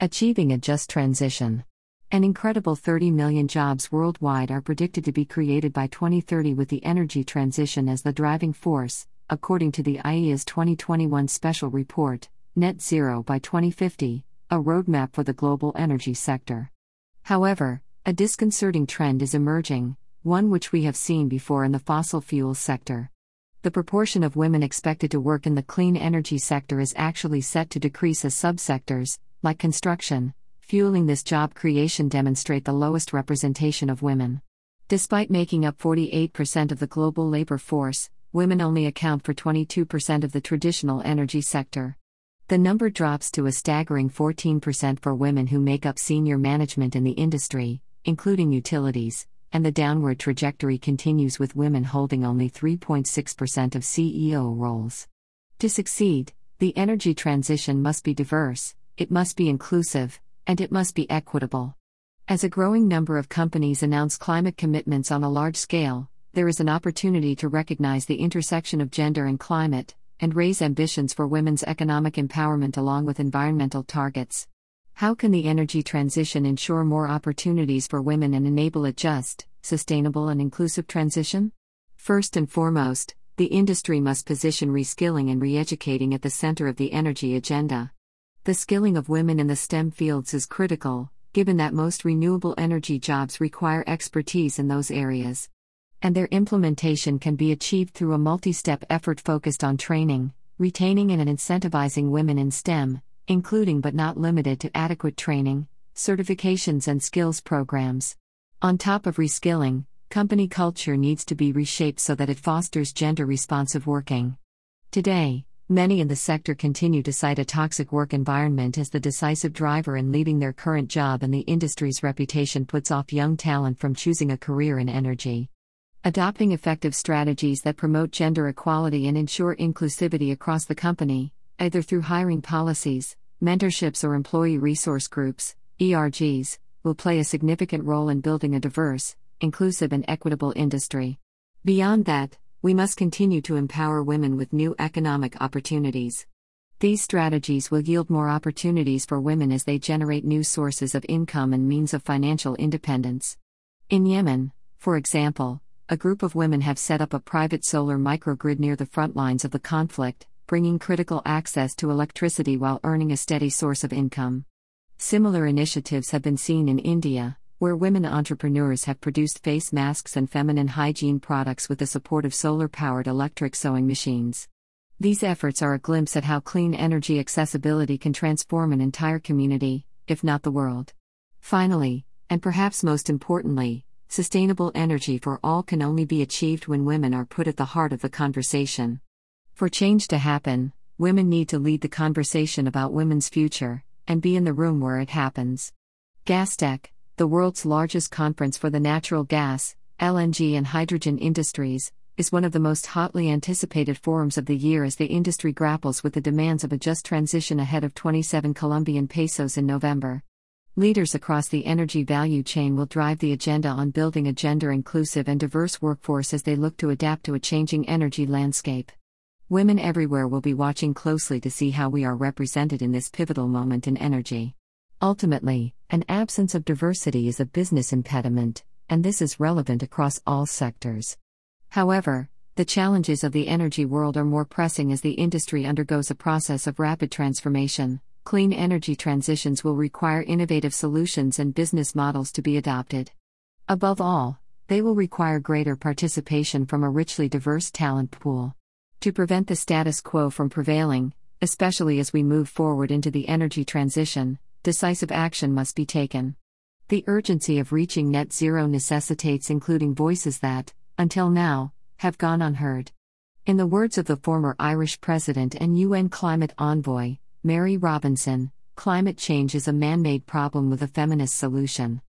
Achieving a just transition. An incredible 30 million jobs worldwide are predicted to be created by 2030 with the energy transition as the driving force, according to the IEA's 2021 special report, Net Zero by 2050, a roadmap for the global energy sector. However, a disconcerting trend is emerging, one which we have seen before in the fossil fuels sector. The proportion of women expected to work in the clean energy sector is actually set to decrease as subsectors, like construction, fueling this job creation demonstrate the lowest representation of women. Despite making up 48% of the global labor force, women only account for 22% of the traditional energy sector. The number drops to a staggering 14% for women who make up senior management in the industry, including utilities, and the downward trajectory continues with women holding only 3.6% of CEO roles. To succeed, the energy transition must be diverse, it must be inclusive, and it must be equitable. As a growing number of companies announce climate commitments on a large scale, there is an opportunity to recognize the intersection of gender and climate, and raise ambitions for women's economic empowerment along with environmental targets. How can the energy transition ensure more opportunities for women and enable a just, sustainable, and inclusive transition? First and foremost, the industry must position reskilling and re educating at the center of the energy agenda. The skilling of women in the STEM fields is critical, given that most renewable energy jobs require expertise in those areas. And their implementation can be achieved through a multi step effort focused on training, retaining, and incentivizing women in STEM, including but not limited to adequate training, certifications, and skills programs. On top of reskilling, company culture needs to be reshaped so that it fosters gender responsive working. Today, Many in the sector continue to cite a toxic work environment as the decisive driver in leaving their current job, and the industry's reputation puts off young talent from choosing a career in energy. Adopting effective strategies that promote gender equality and ensure inclusivity across the company, either through hiring policies, mentorships, or employee resource groups, ERGs, will play a significant role in building a diverse, inclusive, and equitable industry. Beyond that, we must continue to empower women with new economic opportunities. These strategies will yield more opportunities for women as they generate new sources of income and means of financial independence. In Yemen, for example, a group of women have set up a private solar microgrid near the front lines of the conflict, bringing critical access to electricity while earning a steady source of income. Similar initiatives have been seen in India, where women entrepreneurs have produced face masks and feminine hygiene products with the support of solar powered electric sewing machines. These efforts are a glimpse at how clean energy accessibility can transform an entire community, if not the world. Finally, and perhaps most importantly, sustainable energy for all can only be achieved when women are put at the heart of the conversation. For change to happen, women need to lead the conversation about women's future and be in the room where it happens. Gastech, the world's largest conference for the natural gas, LNG, and hydrogen industries, is one of the most hotly anticipated forums of the year as the industry grapples with the demands of a just transition ahead of 27 Colombian pesos in November. Leaders across the energy value chain will drive the agenda on building a gender inclusive and diverse workforce as they look to adapt to a changing energy landscape. Women everywhere will be watching closely to see how we are represented in this pivotal moment in energy. Ultimately, an absence of diversity is a business impediment, and this is relevant across all sectors. However, the challenges of the energy world are more pressing as the industry undergoes a process of rapid transformation. Clean energy transitions will require innovative solutions and business models to be adopted. Above all, they will require greater participation from a richly diverse talent pool. To prevent the status quo from prevailing, especially as we move forward into the energy transition, decisive action must be taken. The urgency of reaching net zero necessitates including voices that, until now, have gone unheard. In the words of the former Irish President and UN climate envoy, Mary Robinson, climate change is a man made problem with a feminist solution.